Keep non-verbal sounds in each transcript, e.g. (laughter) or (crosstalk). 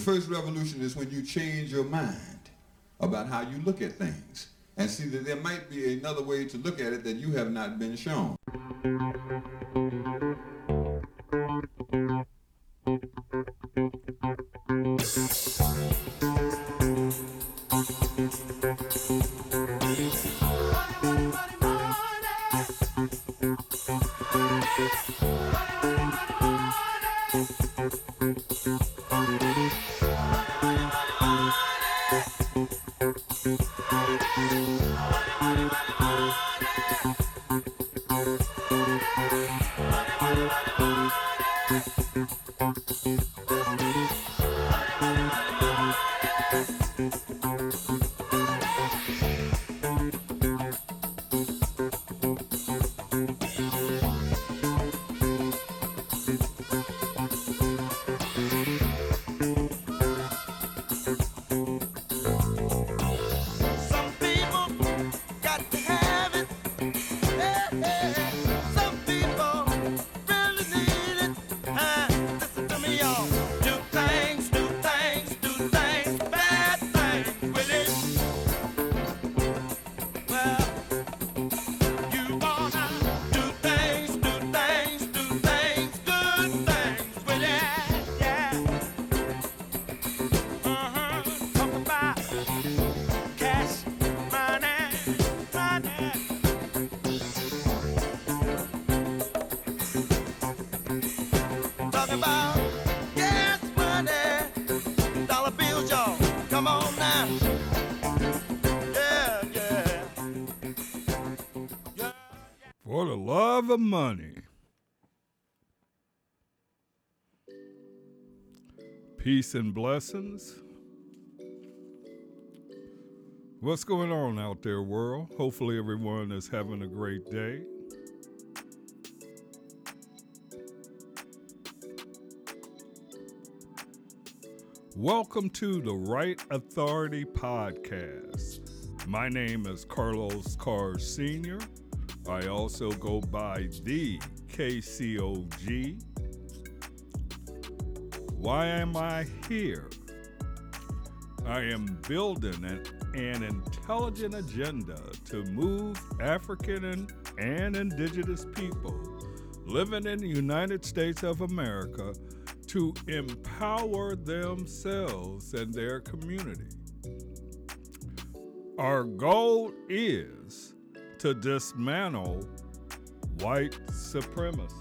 The first revolution is when you change your mind about how you look at things and see that there might be another way to look at it that you have not been shown. Peace and blessings. What's going on out there, world? Hopefully, everyone is having a great day. Welcome to the Right Authority Podcast. My name is Carlos Carr Sr. I also go by the KCOG. Why am I here? I am building an, an intelligent agenda to move African and, and indigenous people living in the United States of America to empower themselves and their community. Our goal is to dismantle white supremacy.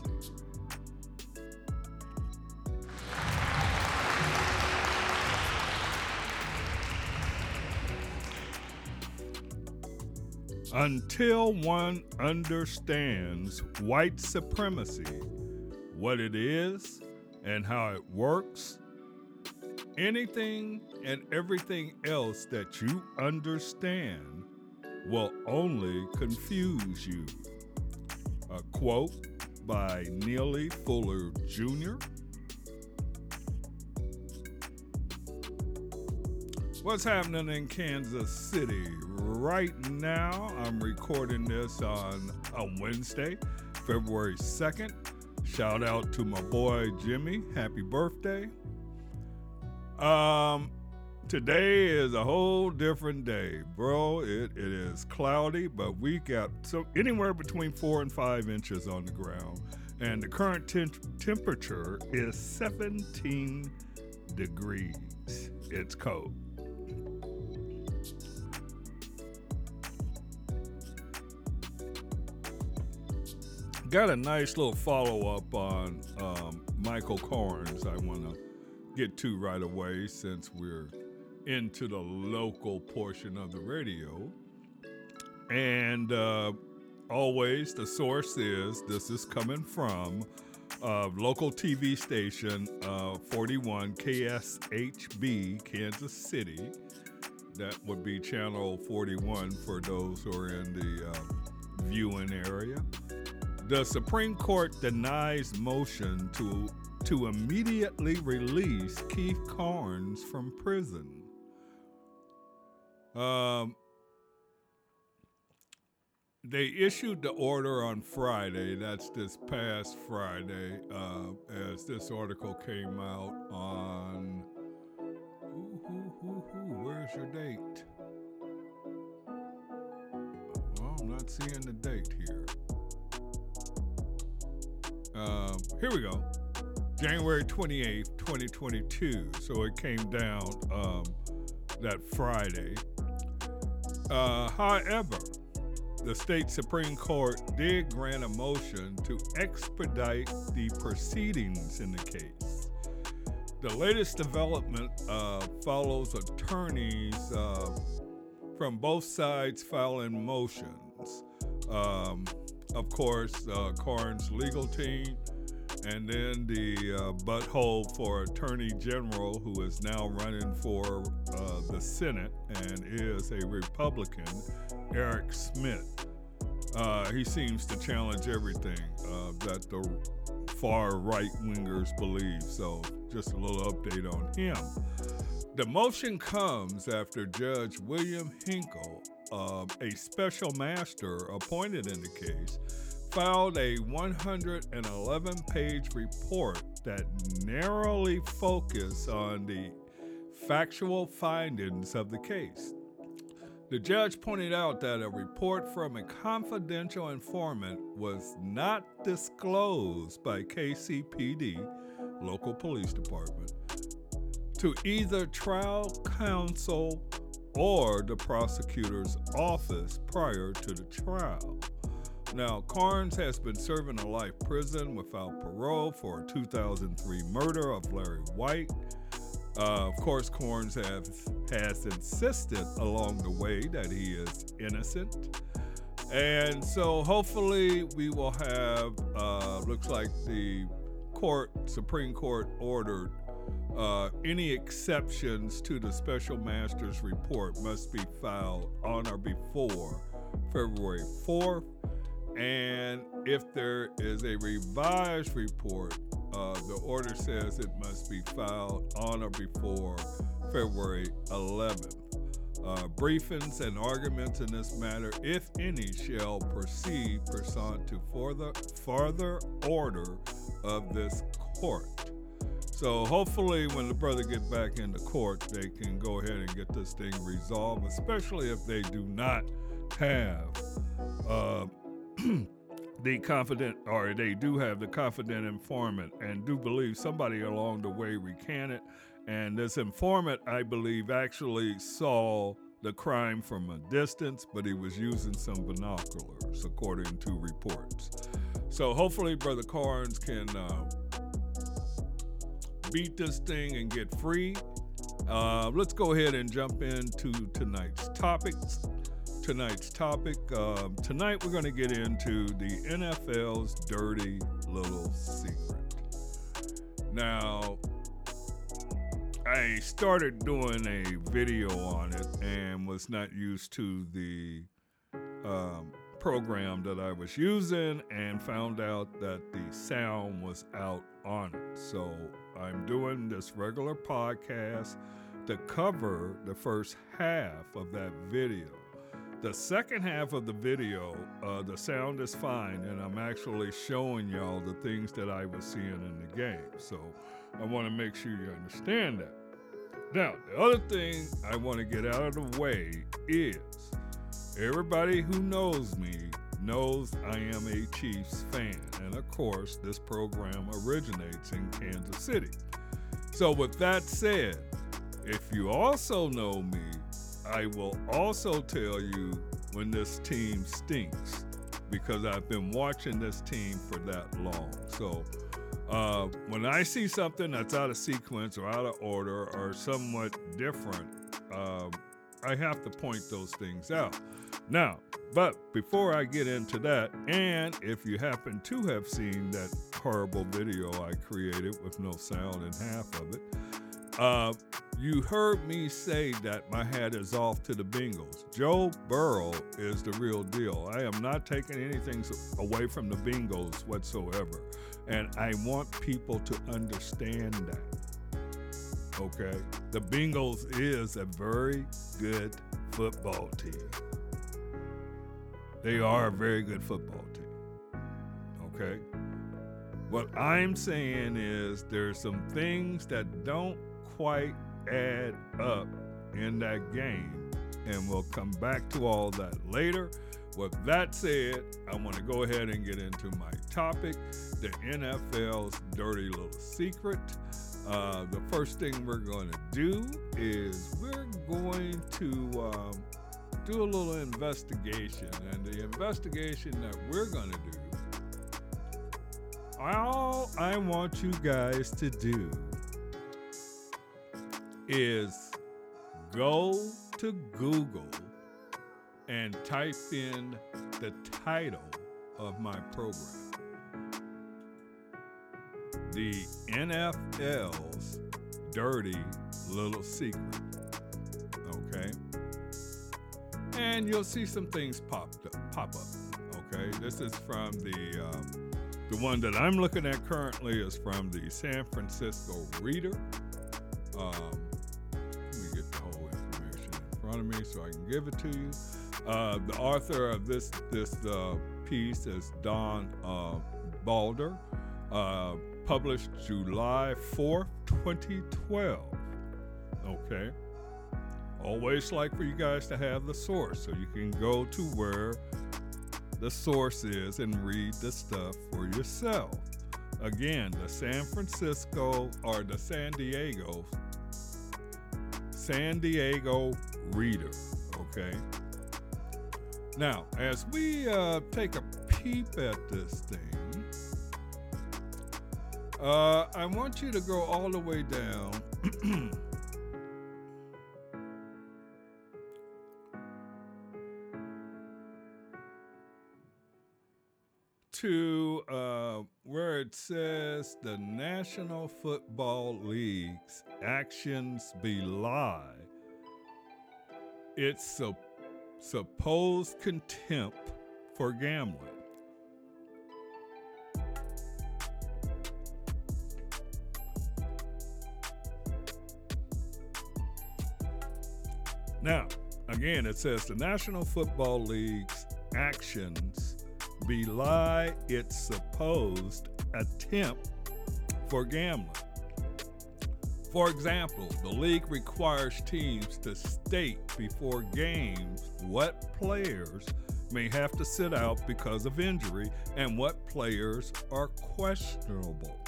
Until one understands white supremacy, what it is, and how it works, anything and everything else that you understand will only confuse you. A quote by Neely Fuller Jr. What's happening in Kansas City right now? I'm recording this on a Wednesday, February 2nd. Shout out to my boy Jimmy. Happy birthday. Um, Today is a whole different day, bro. It, it is cloudy, but we got so anywhere between four and five inches on the ground, and the current temperature is 17 degrees. It's cold. Got a nice little follow up on um, Michael Carnes. I want to get to right away since we're into the local portion of the radio. And uh, always the source is this is coming from uh, local TV station uh, 41 KSHB, Kansas City. That would be channel 41 for those who are in the uh, viewing area. The Supreme Court denies motion to to immediately release Keith Carnes from prison. Um, they issued the order on Friday. That's this past Friday, uh, as this article came out on Where's your date? Well, I'm not seeing the date here. Um, here we go. January 28th, 2022. So it came down um, that Friday. Uh, however, the state Supreme Court did grant a motion to expedite the proceedings in the case. The latest development uh, follows attorneys uh, from both sides filing motions. Um, of course, uh, Carnes' legal team, and then the uh, butthole for Attorney General, who is now running for uh, the Senate and is a Republican, Eric Schmitt. Uh, he seems to challenge everything uh, that the far right wingers believe. So, just a little update on him. The motion comes after Judge William Hinkle, uh, a special master appointed in the case, filed a 111 page report that narrowly focused on the factual findings of the case. The judge pointed out that a report from a confidential informant was not disclosed by KCPD, local police department, to either trial counsel or the prosecutor's office prior to the trial. Now, Carnes has been serving a life prison without parole for a 2003 murder of Larry White uh, of course, Corns have, has insisted along the way that he is innocent. And so hopefully we will have, uh, looks like the court, Supreme Court ordered uh, any exceptions to the special master's report must be filed on or before February 4th. And if there is a revised report, uh, the order says it must be filed on or before February 11th. Uh, briefings and arguments in this matter, if any, shall proceed pursuant to further, further order of this court. So hopefully, when the brother get back into court, they can go ahead and get this thing resolved, especially if they do not have uh, (clears throat) the confident, or they do have the confident informant, and do believe somebody along the way recanted. And this informant, I believe, actually saw the crime from a distance, but he was using some binoculars, according to reports. So hopefully, Brother Carnes can uh, beat this thing and get free. Uh, let's go ahead and jump into tonight's topics tonight's topic. Uh, tonight, we're going to get into the NFL's dirty little secret. Now, I started doing a video on it and was not used to the um, program that I was using and found out that the sound was out on it. So I'm doing this regular podcast to cover the first half of that video. The second half of the video, uh, the sound is fine, and I'm actually showing y'all the things that I was seeing in the game. So I want to make sure you understand that. Now, the other thing I want to get out of the way is everybody who knows me knows I am a Chiefs fan. And of course, this program originates in Kansas City. So, with that said, if you also know me, I will also tell you when this team stinks because I've been watching this team for that long. So uh, when I see something that's out of sequence or out of order or somewhat different, uh, I have to point those things out. Now, but before I get into that, and if you happen to have seen that horrible video I created with no sound in half of it, uh, you heard me say that my hat is off to the Bengals. Joe Burrow is the real deal. I am not taking anything away from the Bengals whatsoever. And I want people to understand that. Okay? The Bengals is a very good football team. They are a very good football team. Okay? What I'm saying is there's some things that don't quite add up in that game. And we'll come back to all that later. With that said, I want to go ahead and get into my topic the NFL's dirty little secret. Uh, the first thing we're going to do is we're going to um, do a little investigation. And the investigation that we're going to do, all I want you guys to do is go to Google and type in the title of my program The NFL's Dirty Little Secret. And you'll see some things pop up, pop up. Okay? This is from the. Um, the one that I'm looking at currently is from the San Francisco Reader. Um, let me get the whole information in front of me so I can give it to you. Uh, the author of this this uh, piece is Don uh, Bauder, uh, published July 4th, 2012. Okay. Always like for you guys to have the source so you can go to where the source is and read the stuff for yourself. Again, the San Francisco or the San Diego San Diego Reader, okay? Now, as we uh, take a peep at this thing, uh, I want you to go all the way down (clears throat) to uh, where it says the National Football League's actions belie its su- supposed contempt for gambling. Now, again, it says the National Football League's actions belie its supposed attempt for gambling. For example, the league requires teams to state before games what players may have to sit out because of injury and what players are questionable.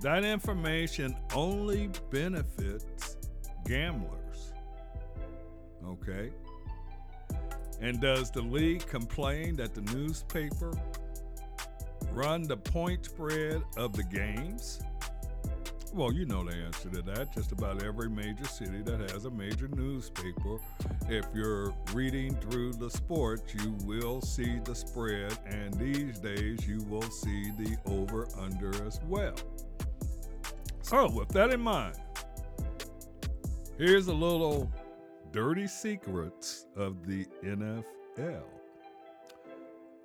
That information only benefits gamblers. Okay? And does the league complain that the newspaper run the point spread of the games? Well, you know the answer to that. Just about every major city that has a major newspaper, if you're reading through the sports, you will see the spread, and these days you will see the over under as well. So, with that in mind, here's a little dirty secrets of the NFL.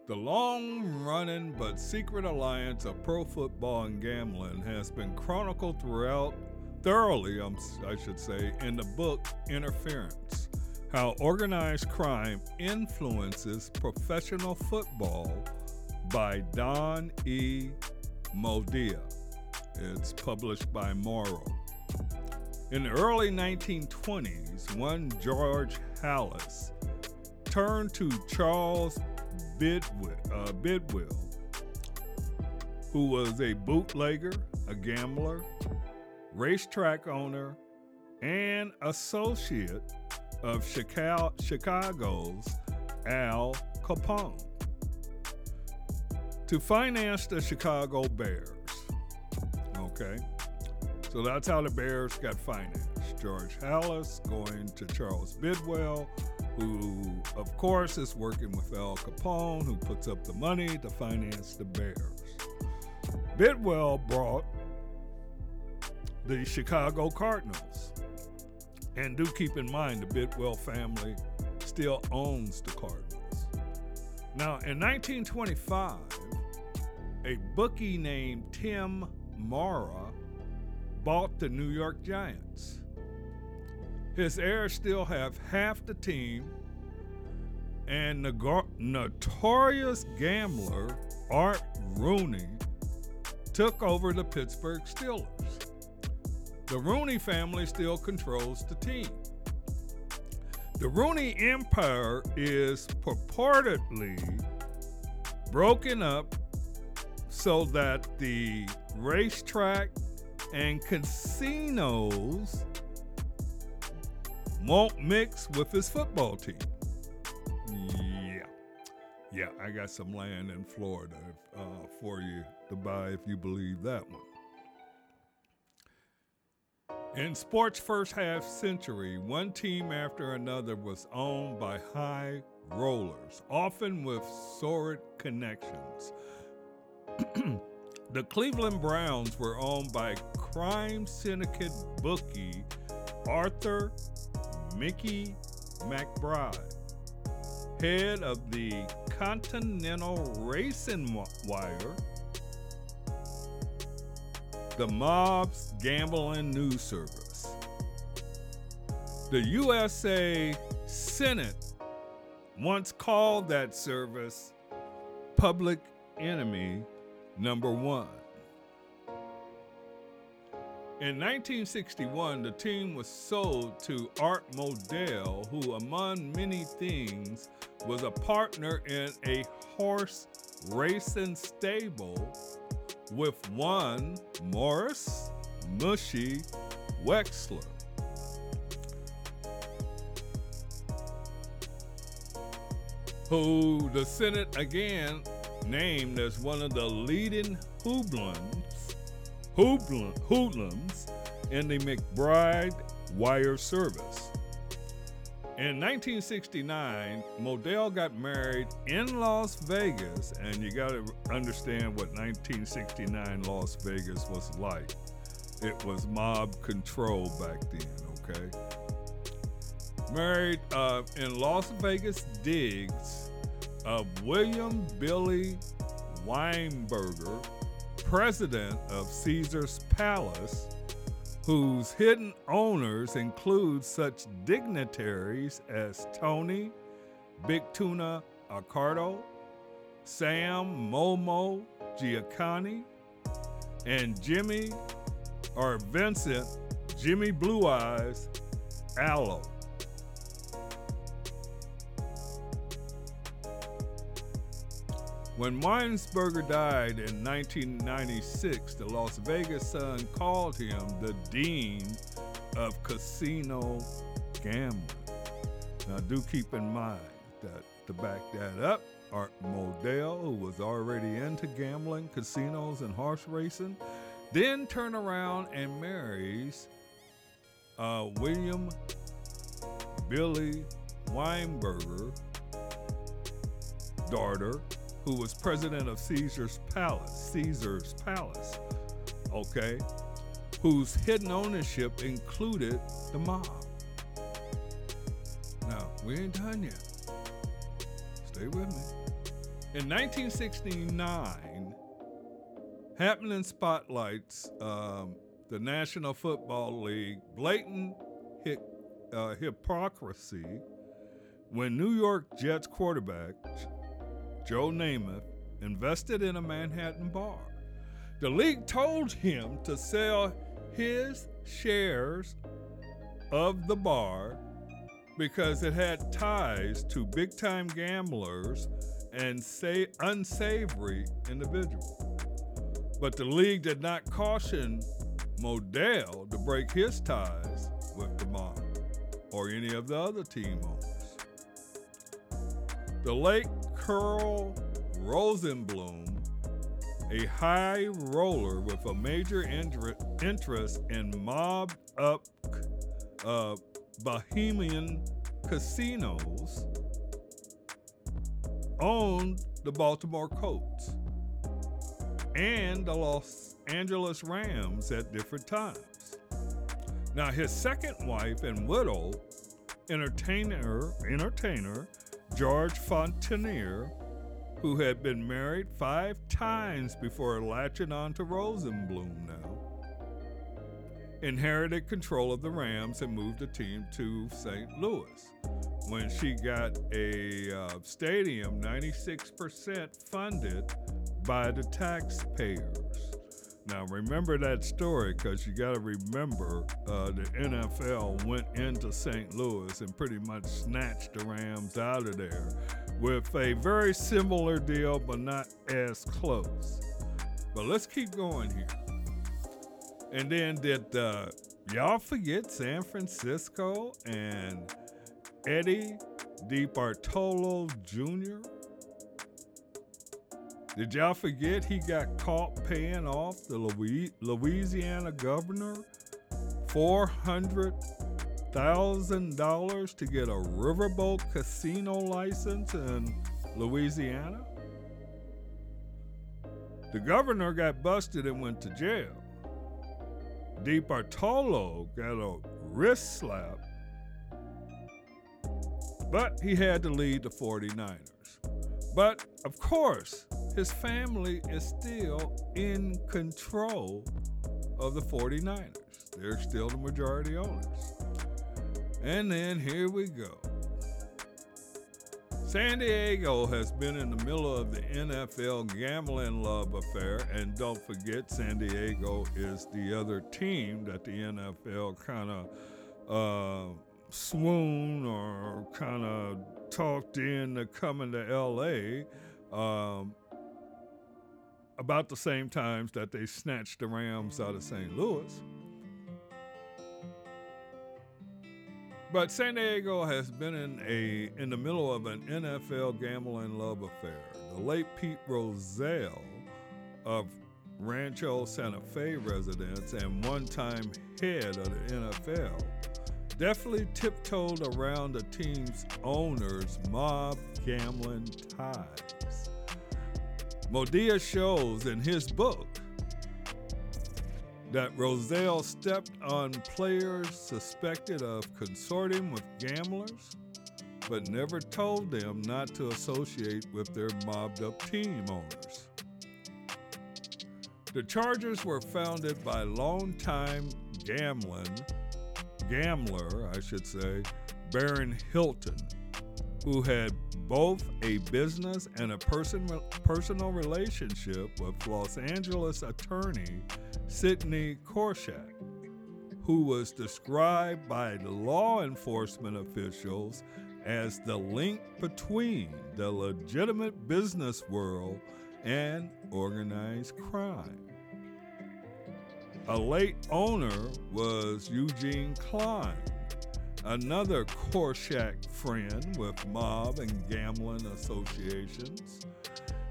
The long running but secret alliance of pro football and gambling has been chronicled throughout, thoroughly, um, I should say, in the book Interference How Organized Crime Influences Professional Football by Don E. Moldea. It's published by Morrow. In the early 1920s, one George Halas turned to Charles Bidwill, uh, Bidwill, who was a bootlegger, a gambler, racetrack owner, and associate of Chicago's Al Capone, to finance the Chicago Bears. Okay. So that's how the Bears got financed. George Halas going to Charles Bidwill, who, of course, is working with Al Capone, who puts up the money to finance the Bears. Bidwill brought the Chicago Cardinals. And do keep in mind the Bidwill family still owns the Cardinals. Now, in 1925, a bookie named Tim Mara bought the New York Giants. His heirs still have half the team, and the notorious gambler Art Rooney took over the Pittsburgh Steelers. the Rooney family still controls the team. The Rooney Empire is purportedly broken up so that the racetrack and casinos won't mix with his football team. Yeah. Yeah, I got some land in Florida uh, for you to buy if you believe that one. In sports' first half century, one team after another was owned by high rollers, often with sordid connections. (clears throat) the Cleveland Browns were owned by crime syndicate bookie Arthur Mickey McBride, head of the Continental Racing Wire the mob's gambling news service. The USA Senate once called that service public enemy number one. In 1961, the team was sold to Art Modell, who, among many things, was a partner in a horse racing stable with one Morris Mushy Wexler. Who the Senate again named as one of the leading hoodlums, hoodlums in the McBride wire service. In 1969, Modell got married in Las Vegas, and you got to understand what 1969 Las Vegas was like. It was mob control back then, okay? Married uh, in Las Vegas digs of William Billy Weinberger, president of Caesar's Palace, whose hidden owners include such dignitaries as Tony Big Tuna Accardo, Sam Momo Giancana, and Jimmy or Vincent Jimmy Blue Eyes Alo. When Weinberger died in 1996, the Las Vegas Sun called him the Dean of Casino Gambling. Now, do keep in mind that to back that up, Art Modell, who was already into gambling, casinos, and horse racing, then turn around and marries uh, William Billy Weinberger daughter who was president of Caesar's Palace, Caesar's Palace, okay, whose hidden ownership included the mob. Now, we ain't done yet. Stay with me. In 1969, happening spotlights um, the National Football League blatant uh, hypocrisy when New York Jets quarterback Joe Namath, invested in a Manhattan bar. The league told him to sell his shares of the bar because it had ties to big time gamblers and say unsavory individuals. But the league did not caution Modell to break his ties with the mob or any of the other team owners. The late Carl Rosenbloom, a high roller with a major interest in mob up uh, Bahamian casinos, owned the Baltimore Colts and the Los Angeles Rams at different times. Now, his second wife and widow, entertainer, entertainer Georgia Frontiere, who had been married five times before latching on to Rosenbloom now, inherited control of the Rams and moved the team to St. Louis. When she got a uh, stadium 96% funded by the taxpayers. Now, remember that story because you got to remember uh, the NFL went into St. Louis and pretty much snatched the Rams out of there with a very similar deal, but not as close. But let's keep going here. And then did uh, y'all forget San Francisco and Eddie DeBartolo Jr.? Did y'all forget he got caught paying off the Louisiana governor $400,000 to get a riverboat casino license in Louisiana? The governor got busted and went to jail. DeBartolo got a wrist slap, but he had to lead the 49ers. But of course, his family is still in control of the 49ers. They're still the majority owners. And then here we go. San Diego has been in the middle of the NFL gambling love affair, and don't forget, San Diego is the other team that the NFL kind of uh, or kind of talked into coming to LA. Um, about the same times that they snatched the Rams out of St. Louis. But San Diego has been in a in the middle of an NFL gambling love affair. The late Pete Rozelle of Rancho Santa Fe residents and one-time head of the NFL definitely tiptoed around the team's owners' mob gambling ties. Moldea shows in his book that Rozelle stepped on players suspected of consorting with gamblers, but never told them not to associate with their mobbed up team owners. The charges were founded by longtime gambling, gambler, I should say, Baron Hilton, who had both a business and a person, personal relationship with Los Angeles attorney Sidney Korshak, who was described by law enforcement officials as the link between the legitimate business world and organized crime. A late owner was Eugene Klein, another Korshak friend with mob and gambling associations.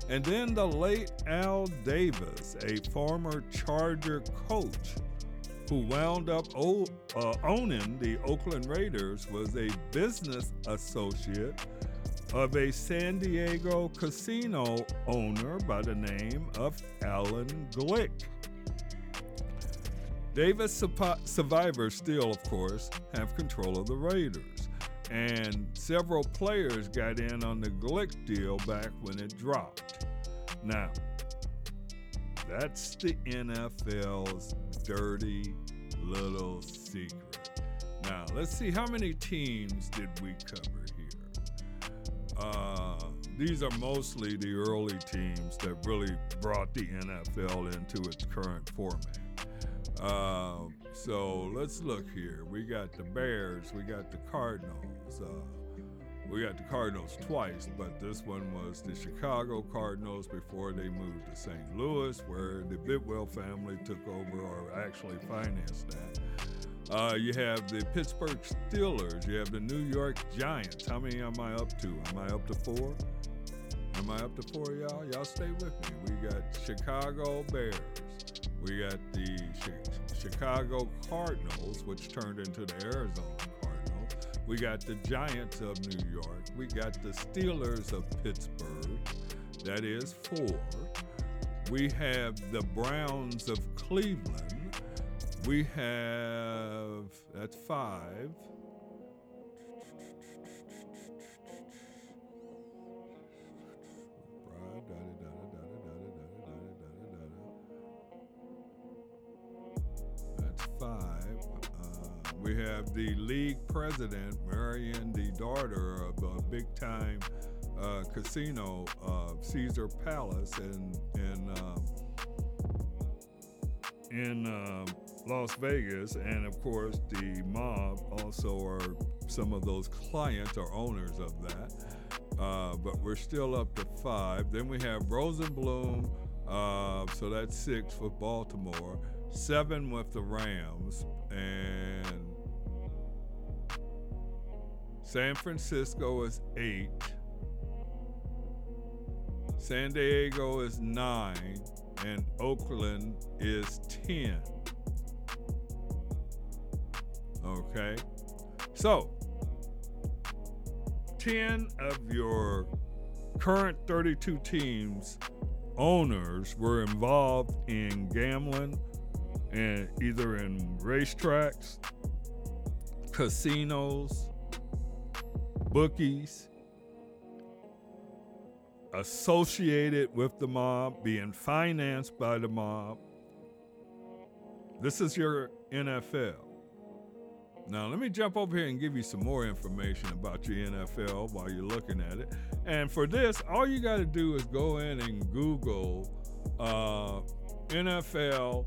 And then the late Al Davis, a former Charger coach who wound up o- uh, owning the Oakland Raiders, was a business associate of a San Diego casino owner by the name of Alan Glick. Davis survivors still, of course, have control of the Raiders. And several players got in on the Glick deal back when it dropped. Now, that's the NFL's dirty little secret. Now, let's see how many teams did we cover here. Uh, these are mostly the early teams that really brought the NFL into its current format. Uh, so let's look here. We got the Bears, we got the Cardinals. Uh, we got the Cardinals twice, but this one was the Chicago Cardinals before they moved to St. Louis, where the Bidwill family took over or actually financed that. Uh, you have the Pittsburgh Steelers. You have the New York Giants. How many am I up to? Am I up to four? Am I up to four, y'all? Y'all stay with me. We got Chicago Bears. We got the Chicago Cardinals, which turned into the Arizona Cardinals. We got the Giants of New York. We got the Steelers of Pittsburgh. That is four. We have the Browns of Cleveland. We have, that's five. We have the league president, Marion, the daughter of a big time uh, casino, uh, Caesar Palace in, in, um, in uh, Las Vegas, and of course, the mob also are some of those clients or owners of that. Uh, but we're still up to five. Then we have Rosenbloom, uh, so that's six for Baltimore, seven with the Rams, and San Francisco is eight. San Diego is nine, and Oakland is 10. Okay? So, 10 of your current 32 teams owners were involved in gambling and either in racetracks, casinos, bookies, associated with the mob, being financed by the mob. This is your NFL. Now, let me jump over here and give you some more information about your NFL while you're looking at it. And for this, all you got to do is go in and Google uh, NFL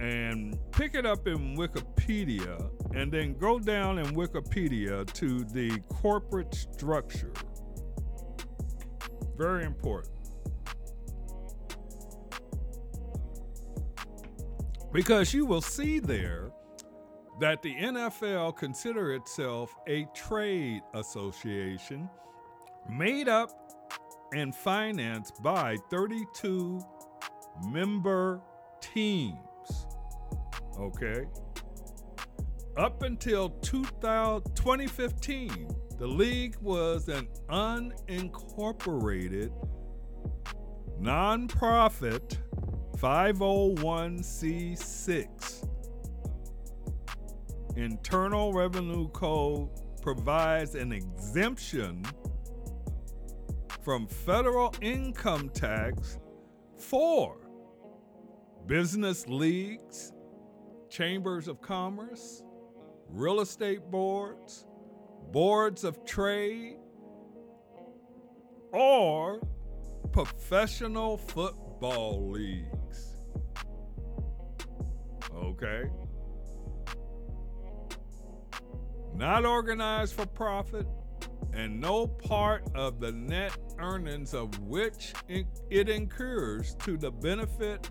and pick it up in Wikipedia, and then go down in Wikipedia to the corporate structure. Very important. Because you will see there that the NFL consider itself a trade association made up and financed by 32 member teams. Okay? Up until 2000, 2015, the league was an unincorporated nonprofit 501c6 Internal Revenue Code provides an exemption from federal income tax for business leagues, chambers of commerce, real estate boards, boards of trade, or professional football leagues. Okay? not organized for profit, and no part of the net earnings of which it incurs to the benefit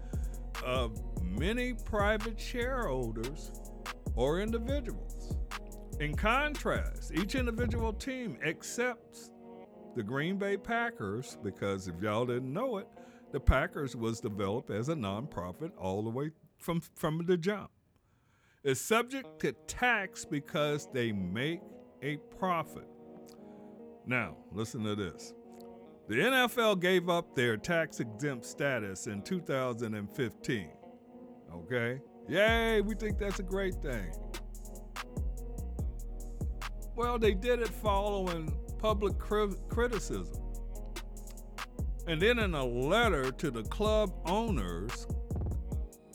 of many private shareholders or individuals. In contrast, each individual team accepts the Green Bay Packers, because if y'all didn't know it, the Packers was developed as a nonprofit all the way from, from the jump is subject to tax because they make a profit. Now, listen to this. The NFL gave up their tax exempt status in 2015. Okay? Yay, we think that's a great thing. Well, they did it following public criticism. And then in a letter to the club owners,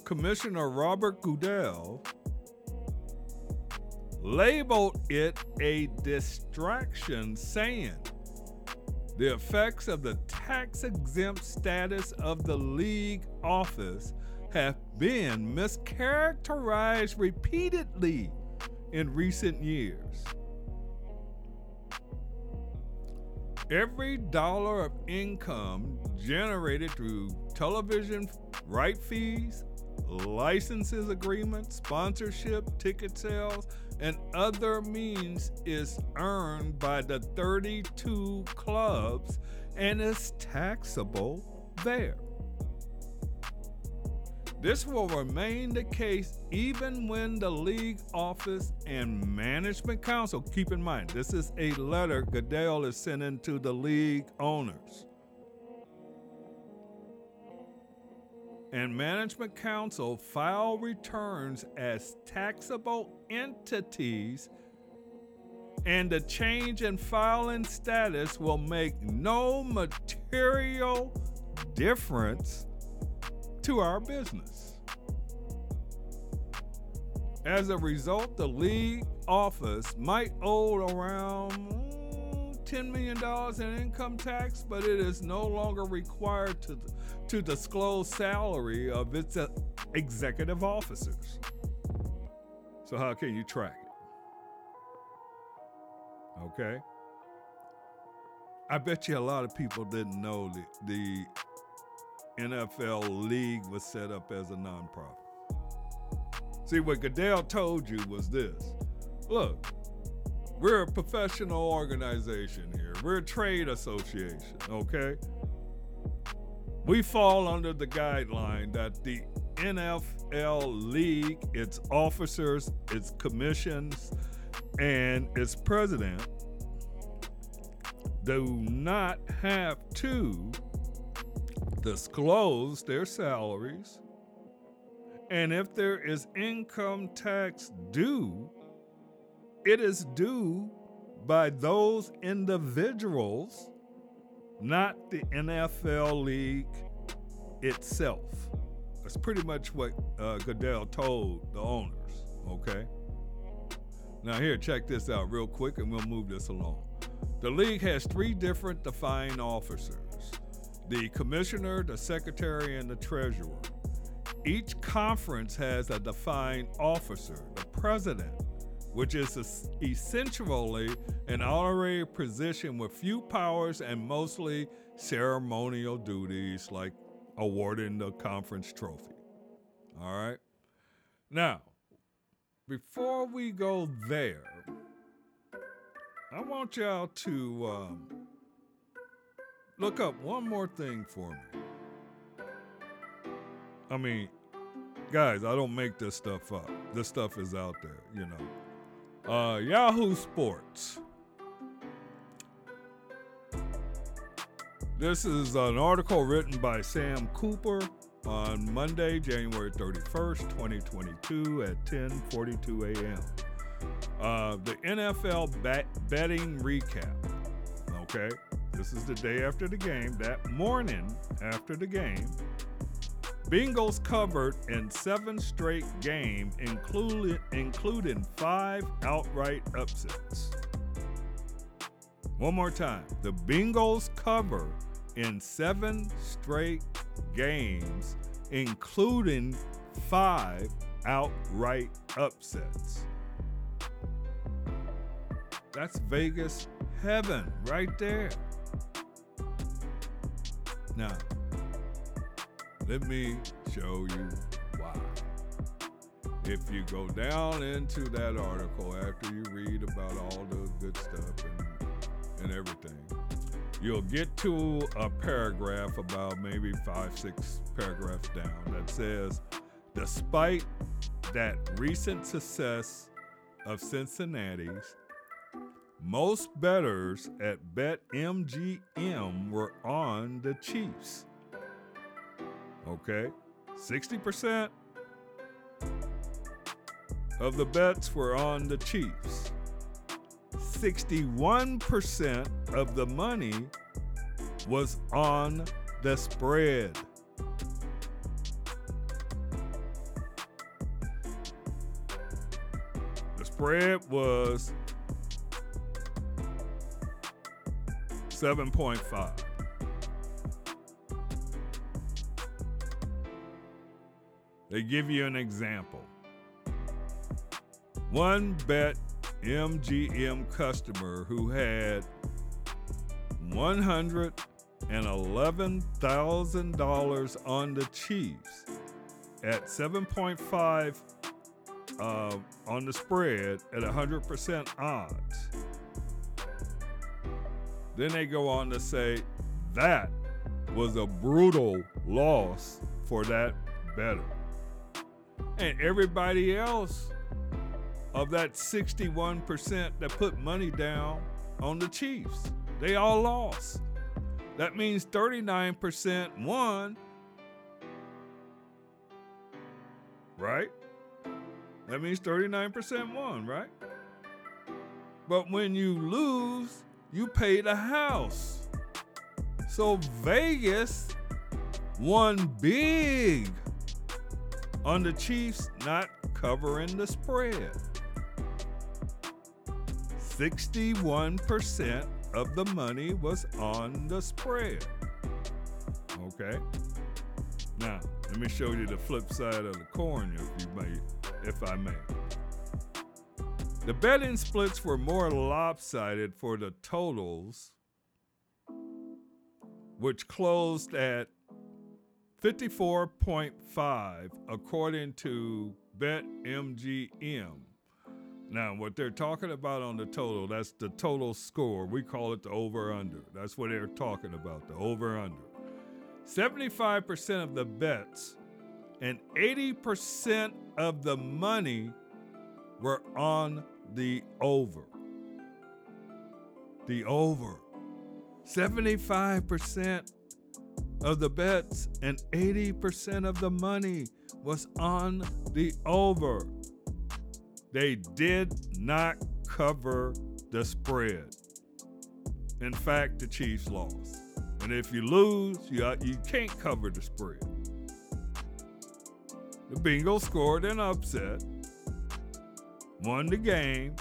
Commissioner Robert Goodell labeled it a distraction, saying the effects of the tax exempt status of the league office have been mischaracterized repeatedly in recent years. Every dollar of income generated through television right fees, licenses agreements, sponsorship, ticket sales, and other means is earned by the 32 clubs and is taxable there. This will remain the case even when the league office and management council, keep in mind, this is a letter Goodell is sending to the league owners. and Management Council file returns as taxable entities, and the change in filing status will make no material difference to our business. As a result, the league office might owe around $10 million in income tax, but it is no longer required to, to disclose salary of its uh, executive officers. So, how can you track it? Okay. I bet you a lot of people didn't know that the NFL league was set up as a nonprofit. See, what Goodell told you was this look, we're a professional organization here, we're a trade association, okay? We fall under the guideline that the NFL league, its officers, its commissions, and its president do not have to disclose their salaries. And if there is income tax due, it is due by those individuals, not the NFL league itself. That's pretty much what uh, Goodell told the owners, okay? Now, here, check this out real quick and we'll move this along. The league has three different defined officers the commissioner, the secretary, and the treasurer. Each conference has a defined officer, the president, which is essentially an honorary position with few powers and mostly ceremonial duties like awarding the conference trophy. All right? Now, before we go there, I want y'all to um, look up one more thing for me. I mean, guys, I don't make this stuff up. This stuff is out there, you know. Uh, Yahoo Sports. This is an article written by Sam Cooper on Monday, January 31st, 2022 at 10:42 a.m. Uh, the NFL bet- betting recap. Okay, this is the day after the game. That morning after the game, Bengals covered in seven straight games, including including five outright upsets. One more time, the Bengals cover in seven straight games, including five outright upsets. That's Vegas heaven right there. Now, let me show you why. If you go down into that article after you read about all the good stuff and, and everything, you'll get to a paragraph about maybe five, six paragraphs down that says, despite that recent success of Cincinnati's, most bettors at BetMGM were on the Chiefs. Okay, 60% of the bets were on the Chiefs. 61% of the money was on the spread. The spread was 7.5. They give you an example. One bet MGM customer who had $111,000 on the Chiefs at 7.5 uh, on the spread at 100% odds. Then they go on to say that was a brutal loss for that better. And everybody else of that 61% that put money down on the Chiefs, they all lost. That means 39% won. Right? That means 39% won, right? But when you lose, you pay the house. So Vegas won big on the Chiefs not covering the spread. 61% of the money was on the spread. Okay? Now, let me show you the flip side of the coin, if you may, if I may. The betting splits were more lopsided for the totals, which closed at 54.5 according to BetMGM. Now, what they're talking about on the total, that's the total score. We call it the over under. That's what they're talking about, the over under. 75% of the bets and 80% of the money were on the over. The over. 75% of the bets and 80% of the money was on the over. They did not cover the spread. In fact, the Chiefs lost. And if you lose, you, uh, you can't cover the spread. The Bengals scored an upset, won the game,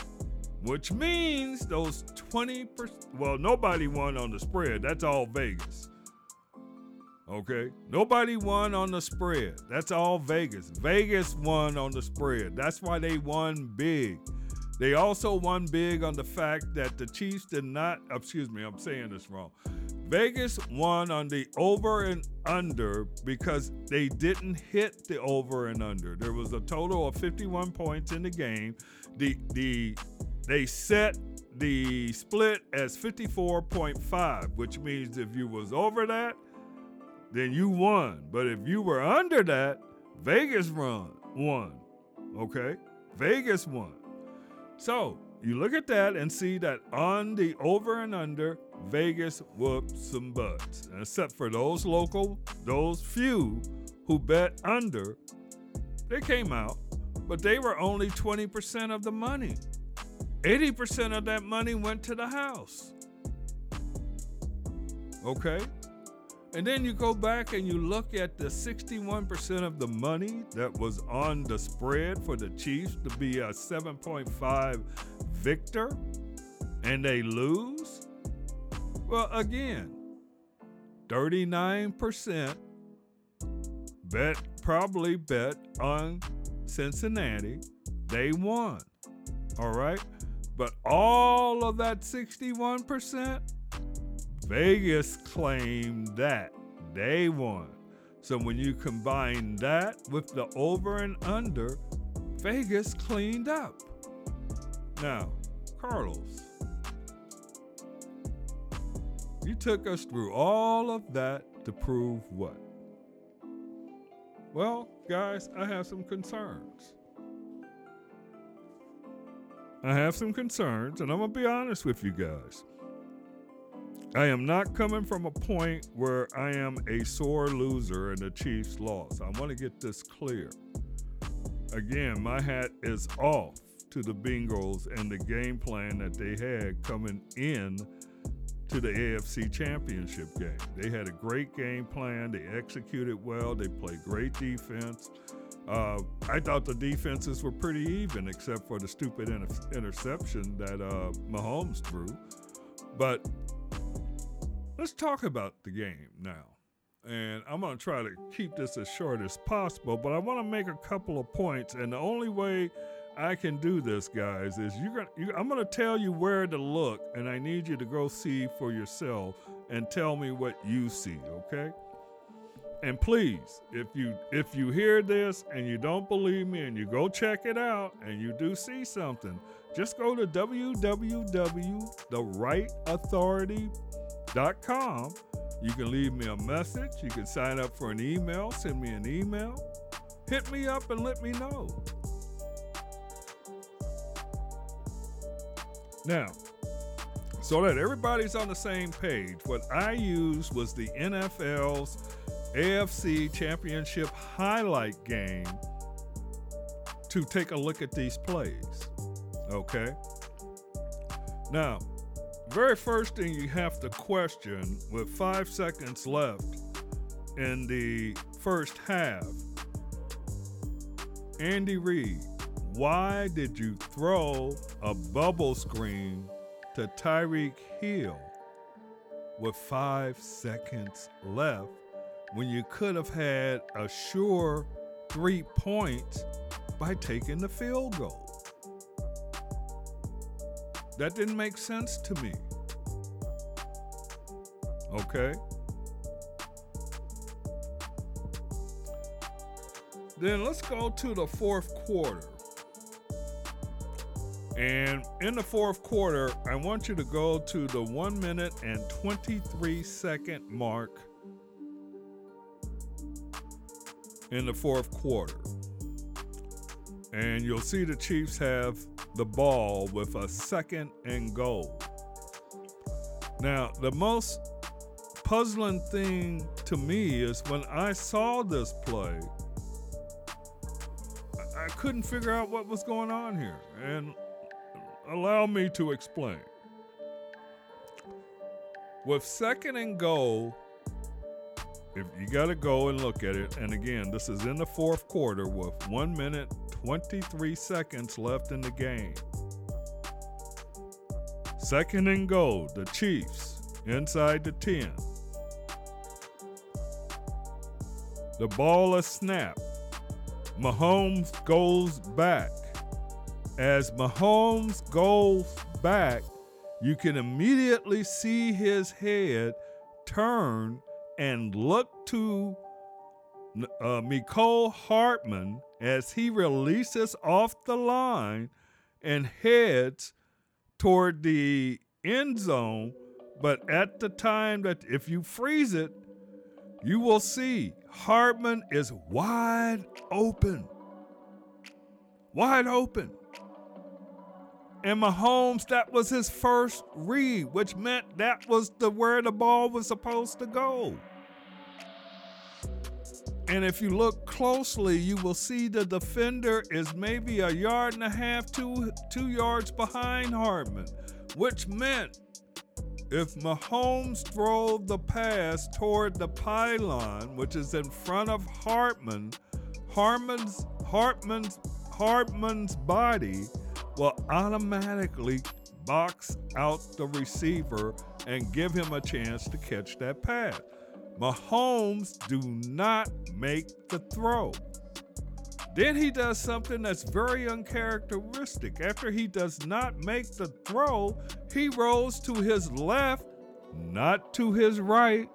which means those 20%, well, nobody won on the spread. That's all Vegas. Okay? Nobody won on the spread. That's all Vegas. Vegas won on the spread. That's why they won big. They also won big on the fact that the Chiefs did not, oh, excuse me, I'm saying this wrong. Vegas won on the over and under because they didn't hit the over and under. There was a total of 51 points in the game. The the they set the split as 54.5, which means if you was over that, then you won. But if you were under that, Vegas run won. Okay? Vegas won. So you look at that and see that on the over and under, Vegas whooped some butts. except for those local, those few who bet under, they came out, but they were only 20% of the money. 80% of that money went to the house. Okay? And then you go back and you look at the 61% of the money that was on the spread for the Chiefs to be a 7.5 victor, and they lose. Well, again, 39% bet probably bet on Cincinnati. They won. All right. But all of that 61%, Vegas claimed that they won. So when you combine that with the over and under, Vegas cleaned up. Now, Carlos, you took us through all of that to prove what? Well, guys, I have some concerns. I have some concerns, and I'm going to be honest with you guys. I am not coming from a point where I am a sore loser and the Chiefs lost. I want to get this clear. Again, my hat is off to the Bengals and the game plan that they had coming in to the AFC Championship game. They had a great game plan. They executed well. They played great defense. Uh, I thought the defenses were pretty even, except for the stupid inter- interception that uh, Mahomes threw. But let's talk about the game now. And I'm going to try to keep this as short as possible, but I want to make a couple of points. And the only way I can do this, guys, is you're gonna, you, I'm to tell you where to look, and I need you to go see for yourself and tell me what you see, okay? And please, if you if you hear this and you don't believe me and you go check it out and you do see something, just go to www.therightauthority.com com. You can leave me a message. You can sign up for an email, send me an email. Hit me up and let me know. Now, so that everybody's on the same page, what I used was the NFL's AFC Championship highlight game to take a look at these plays. Okay? Now, very first thing you have to question with five seconds left in the first half Andy Reid, why did you throw a bubble screen to Tyreek Hill with five seconds left when you could have had a sure three points by taking the field goal. That didn't make sense to me. Okay? Then let's go to the fourth quarter. And in the fourth quarter, I want you to go to the one minute and 23 second mark in the fourth quarter. And you'll see the Chiefs have the ball with a second and goal. Now, the most puzzling thing to me is when I saw this play, I couldn't figure out what was going on here. And allow me to explain. With second and goal, if you got to go and look at it, and again, this is in the fourth quarter with one minute, 23 seconds left in the game. Second and goal, the Chiefs inside the 10. The ball is snapped. Mahomes goes back. As Mahomes goes back, you can immediately see his head turn and look to uh, Mecole Hardman as he releases off the line and heads toward the end zone. But at the time that if you freeze it, you will see Hartman is wide open. Wide open. And Mahomes, that was his first read, which meant that was the where the ball was supposed to go. And if you look closely, you will see the defender is maybe a yard and a half, two, two yards behind Hardman, which meant if Mahomes drove the pass toward the pylon, which is in front of Hartman, Hartman's, Hartman's, Hardman's body will automatically box out the receiver and give him a chance to catch that pass. Mahomes do not make the throw. Then he does something that's very uncharacteristic. After he does not make the throw, he rolls to his left, not to his right.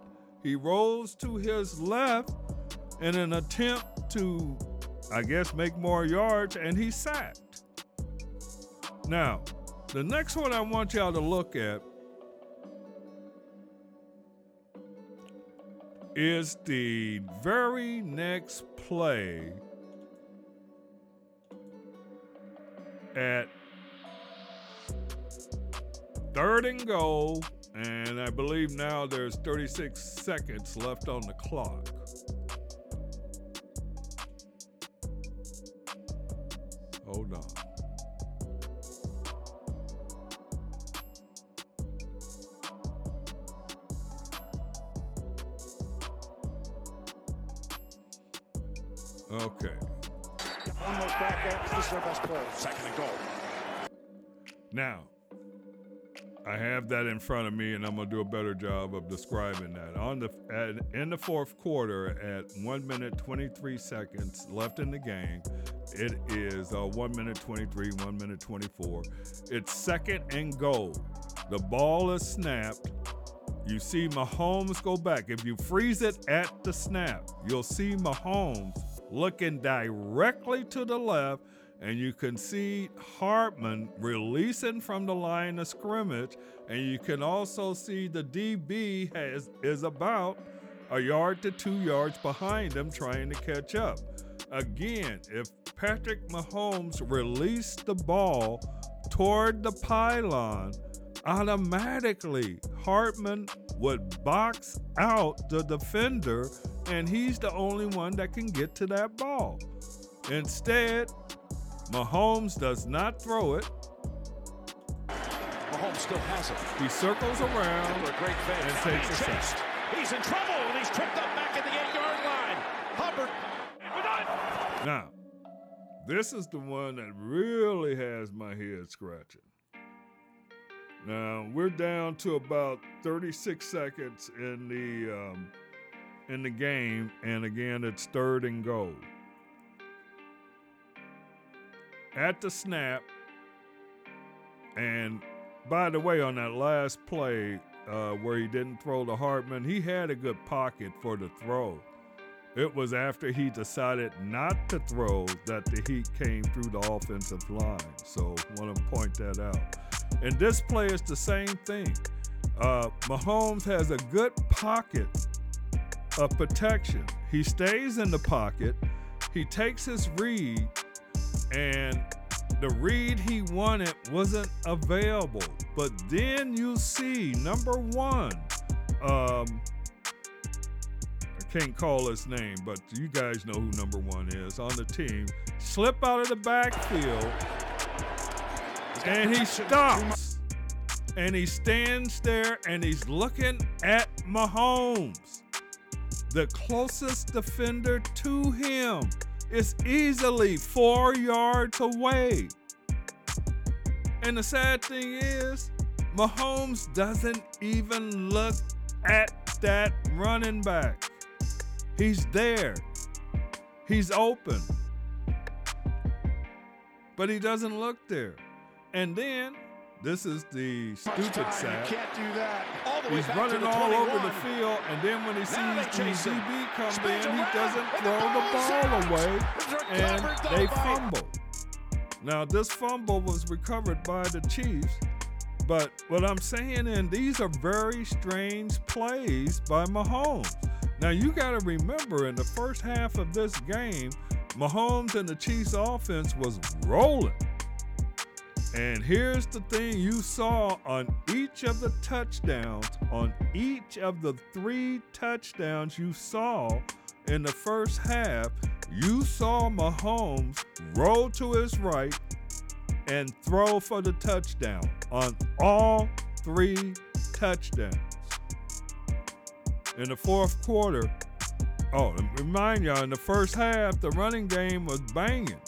He rolls to his left in an attempt to, I guess, make more yards, and he sacked. Now, the next one I want y'all to look at is the very next play at third and goal, and I believe now there's 36 seconds left on the clock. Hold on. Now, I have that in front of me, and I'm gonna do a better job of describing that. On the at, in the fourth quarter, at one minute 23 seconds left in the game, it is uh, one minute 23, one minute 24. It's second and goal. The ball is snapped. You see Mahomes go back. If you freeze it at the snap, you'll see Mahomes looking directly to the left, and you can see Hartman releasing from the line of scrimmage, and you can also see the DB has is about a yard to two yards behind him trying to catch up. Again, if Patrick Mahomes released the ball toward the pylon, automatically Hartman would box out the defender, and he's the only one that can get to that ball. Instead, Mahomes does not throw it. Mahomes still has it. He circles around a great fake. and takes a He's sack. He's in trouble, and he's tripped up back at the eight-yard line. Hubbard. Now, this is the one that really has my head scratching. Now we're down to about 36 seconds in the um, in the game, and again it's third and goal. At the snap, and by the way, on that last play uh, where he didn't throw to Hartman, he had a good pocket for the throw. It was after he decided not to throw that the heat came through the offensive line. So want to point that out. And this play is the same thing. Uh, Mahomes has a good pocket of protection. He stays in the pocket. He takes his read, and the read he wanted wasn't available. But then you see number one. Um, I can't call his name, but you guys know who number one is on the team. Slip out of the backfield, and he stops. And he stands there and he's looking at Mahomes. The closest defender to him is easily four yards away. And the sad thing is, Mahomes doesn't even look at that running back. He's there, he's open, but he doesn't look there. And then this is the stupid sack. Can't do that. All the way He's running all 21. over the field, and then when he sees Now they the. DB come Spins in, he doesn't and the throw the ball away, and they fumble. Now, this fumble was recovered by the Chiefs, but what I'm saying is these are very strange plays by Mahomes. Now, you got to remember in the first half of this game, Mahomes and the Chiefs offense was rolling. And here's the thing you saw on each of the touchdowns, on each of the three touchdowns you saw in the first half, you saw Mahomes roll to his right and throw for the touchdown on all three touchdowns. In the fourth quarter, oh, remind y'all, in the first half, the running game was banging.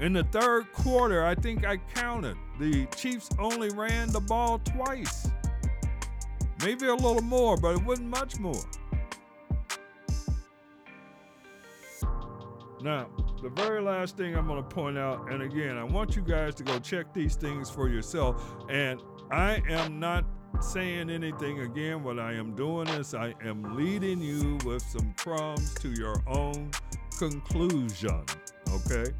In the third quarter, I think I counted, the Chiefs only ran the ball twice. Maybe a little more, but it wasn't much more. Now, the very last thing I'm going to point out, and again, I want you guys to go check these things for yourself. And I am not saying anything again. What I am doing is I am leading you with some crumbs to your own conclusion. Okay?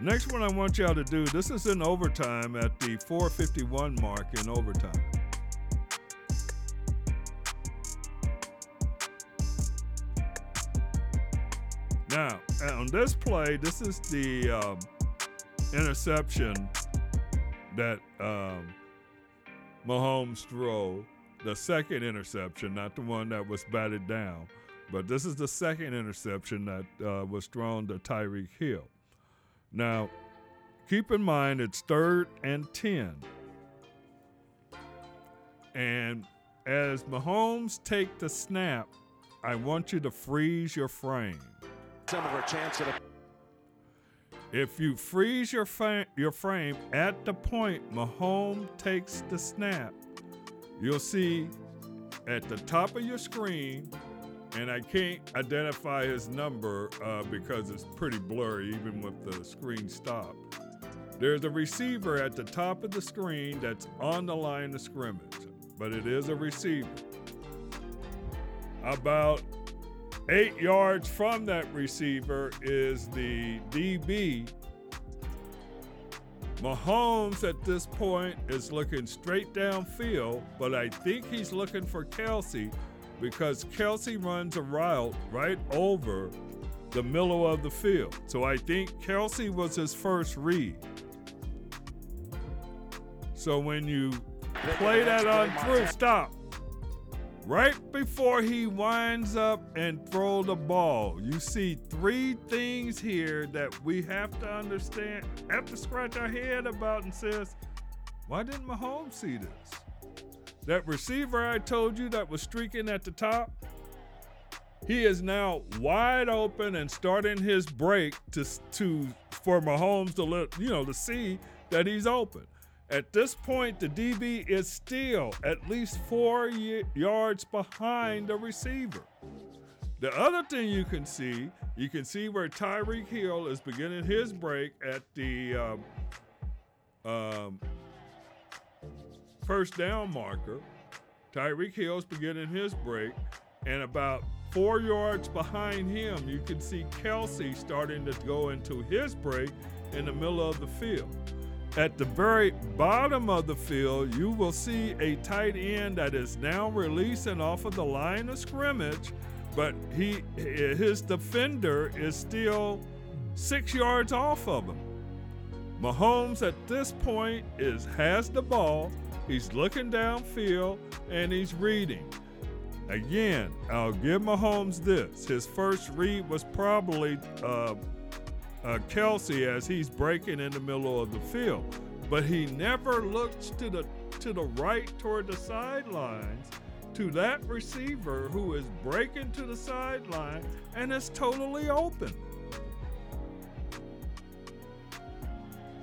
Next one I want y'all to do, this is in overtime at the 451 mark in overtime. Now, on this play, this is the um, interception that um, Mahomes threw, the second interception, not the one that was batted down, but this is the second interception that uh, was thrown to Tyreek Hill. Now, keep in mind it's third and 10. And as Mahomes take the snap, I want you to freeze your frame. Similar chance at a If you freeze your, fa- your frame at the point Mahomes takes the snap, you'll see at the top of your screen, and I can't identify his number uh, because it's pretty blurry even with the screen stopped. There's a receiver at the top of the screen that's on the line of scrimmage, but it is a receiver. About eight yards from that receiver is the DB. Mahomes at this point is looking straight downfield, but I think he's looking for Kelce because Kelce runs a route right over the middle of the field. So I think Kelce was his first read. So when you play that on through, stop. Right before he winds up and throw the ball, you see three things here that we have to understand, have to scratch our head about and says, why didn't Mahomes see this? That receiver I told you that was streaking at the top, He is now wide open and starting his break to to for Mahomes to let you know to see that he's open. At this point, the DB is still at least four y- yards behind the receiver. The other thing you can see, you can see where Tyreek Hill is beginning his break at the um, um, first down marker. Tyreek Hill is beginning his break, and about four yards behind him, you can see Kelce starting to go into his break in the middle of the field. At the very bottom of the field, you will see a tight end that is now releasing off of the line of scrimmage, but he his defender is still six yards off of him. Mahomes at this point is has the ball, he's looking downfield, and he's reading. Again, I'll give Mahomes this. His first read was probably uh, uh, Kelce as he's breaking in the middle of the field, but he never looks to the to the right toward the sidelines to that receiver who is breaking to the sideline and is totally open.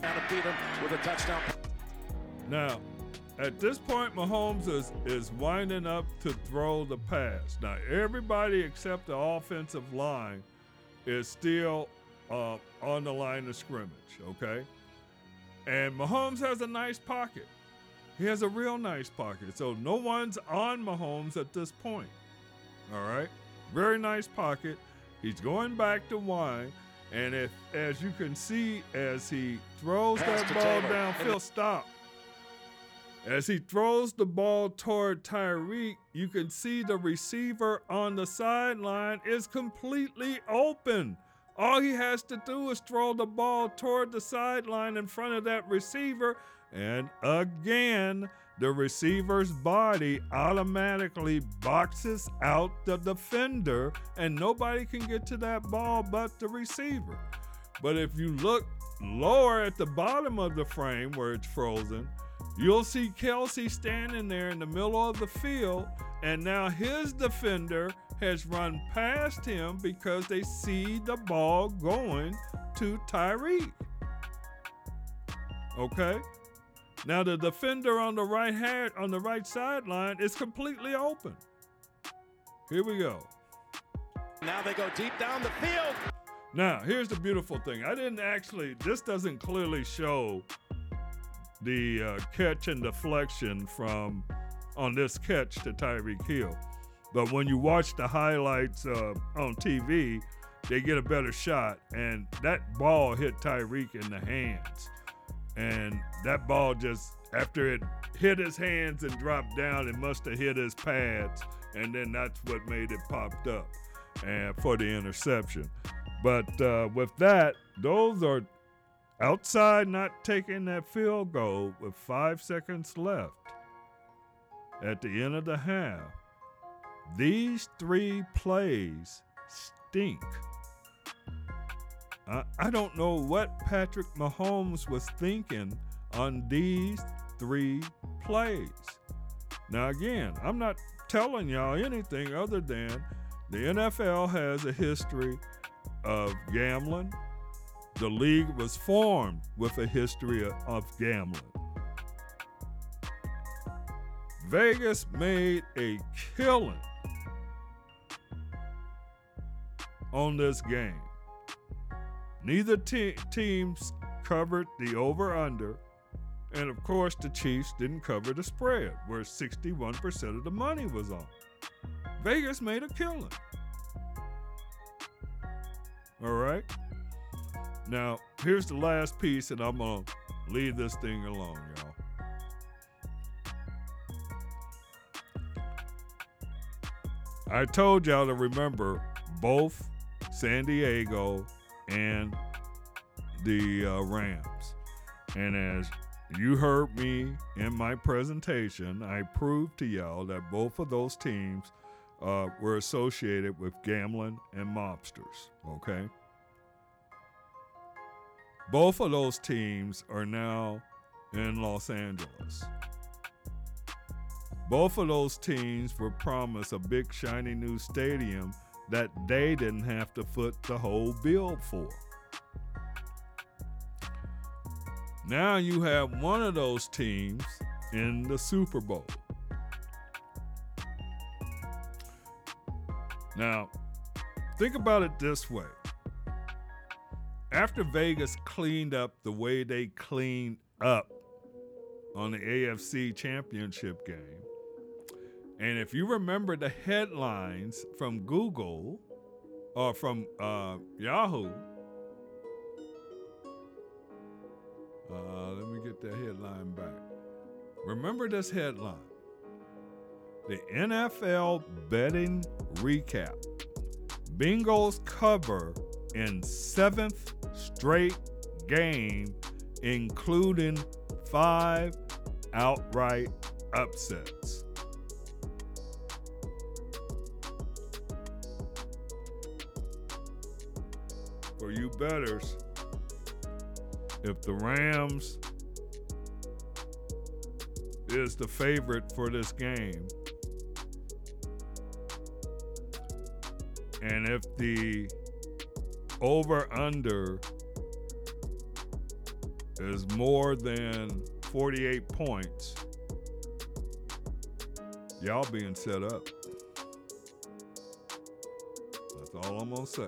Down to with a touchdown. Now, at this point, Mahomes is, is winding up to throw the pass. Now, everybody except the offensive line is still uh, on the line of scrimmage, okay? And Mahomes has a nice pocket. He has a real nice pocket. So no one's on Mahomes at this point. All right? Very nice pocket. He's going back to wind. And if, as you can see, as he throws Pass that ball downfield, stop. As he throws the ball toward Tyreek, you can see the receiver on the sideline is completely open. All he has to do is throw the ball toward the sideline in front of that receiver, and again, the receiver's body automatically boxes out the defender, and nobody can get to that ball but the receiver. But if you look lower at the bottom of the frame where it's frozen, you'll see Kelce standing there in the middle of the field, and now his defender has run past him because they see the ball going to Tyreek. Okay? Now the defender on the right hand on the right sideline is completely open. Here we go. Now they go deep down the field. Now, here's the beautiful thing. I didn't actually, this doesn't clearly show the uh, catch and deflection from on this catch to Tyreek Hill. But when you watch the highlights uh, on TV, they get a better shot. And that ball hit Tyreek in the hands. And that ball just, after it hit his hands and dropped down, it must have hit his pads. And then that's what made it popped up and for the interception. But uh, with that, those are outside not taking that field goal with five seconds left at the end of the half. These three plays stink. I, I don't know what Patrick Mahomes was thinking on these three plays. Now, again, I'm not telling y'all anything other than the NFL has a history of gambling. The league was formed with a history of, gambling. Vegas made a killing on this game. Neither te- teams covered the over under, and of course, the Chiefs didn't cover the spread, where 61% of the money was on. Vegas made a killing. All right. Now, here's the last piece, and I'm going to leave this thing alone, y'all. I told y'all to remember both San Diego and the uh, Rams. And as you heard me in my presentation, I proved to y'all that both of those teams uh, were associated with gambling and mobsters. Okay. Both of those teams are now in Los Angeles. Both of those teams were promised a big, shiny new stadium that they didn't have to foot the whole bill for. Now you have one of those teams in the Super Bowl. Now, think about it this way. After Vegas cleaned up the way they cleaned up on the AFC Championship game, and if you remember the headlines from Google or from uh, Yahoo, uh, let me get that headline back. Remember this headline the NFL betting recap. Bengals cover in seventh straight game, including five outright upsets. For you betters, if the Rams is the favorite for this game, and if the over under is more than 48 points, y'all being set up. That's all I'm going to say.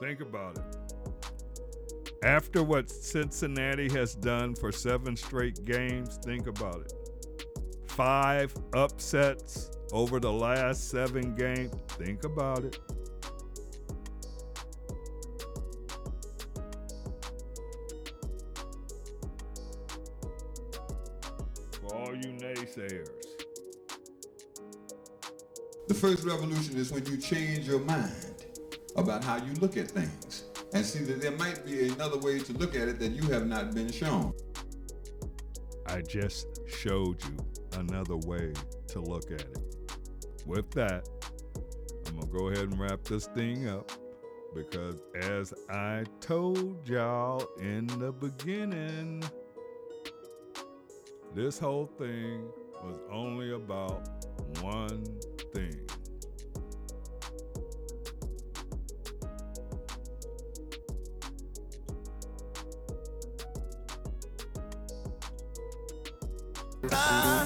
Think about it. After what Cincinnati has done for seven straight games, think about it. Five upsets over the last seven games. Think about it. For all you naysayers. The first revolution is when you change your mind about how you look at things and see that there might be another way to look at it that you have not been shown. I just showed you another way to look at it. With that, I'm going to go ahead and wrap this thing up because, as I told y'all in the beginning, this whole thing was only about one thing. People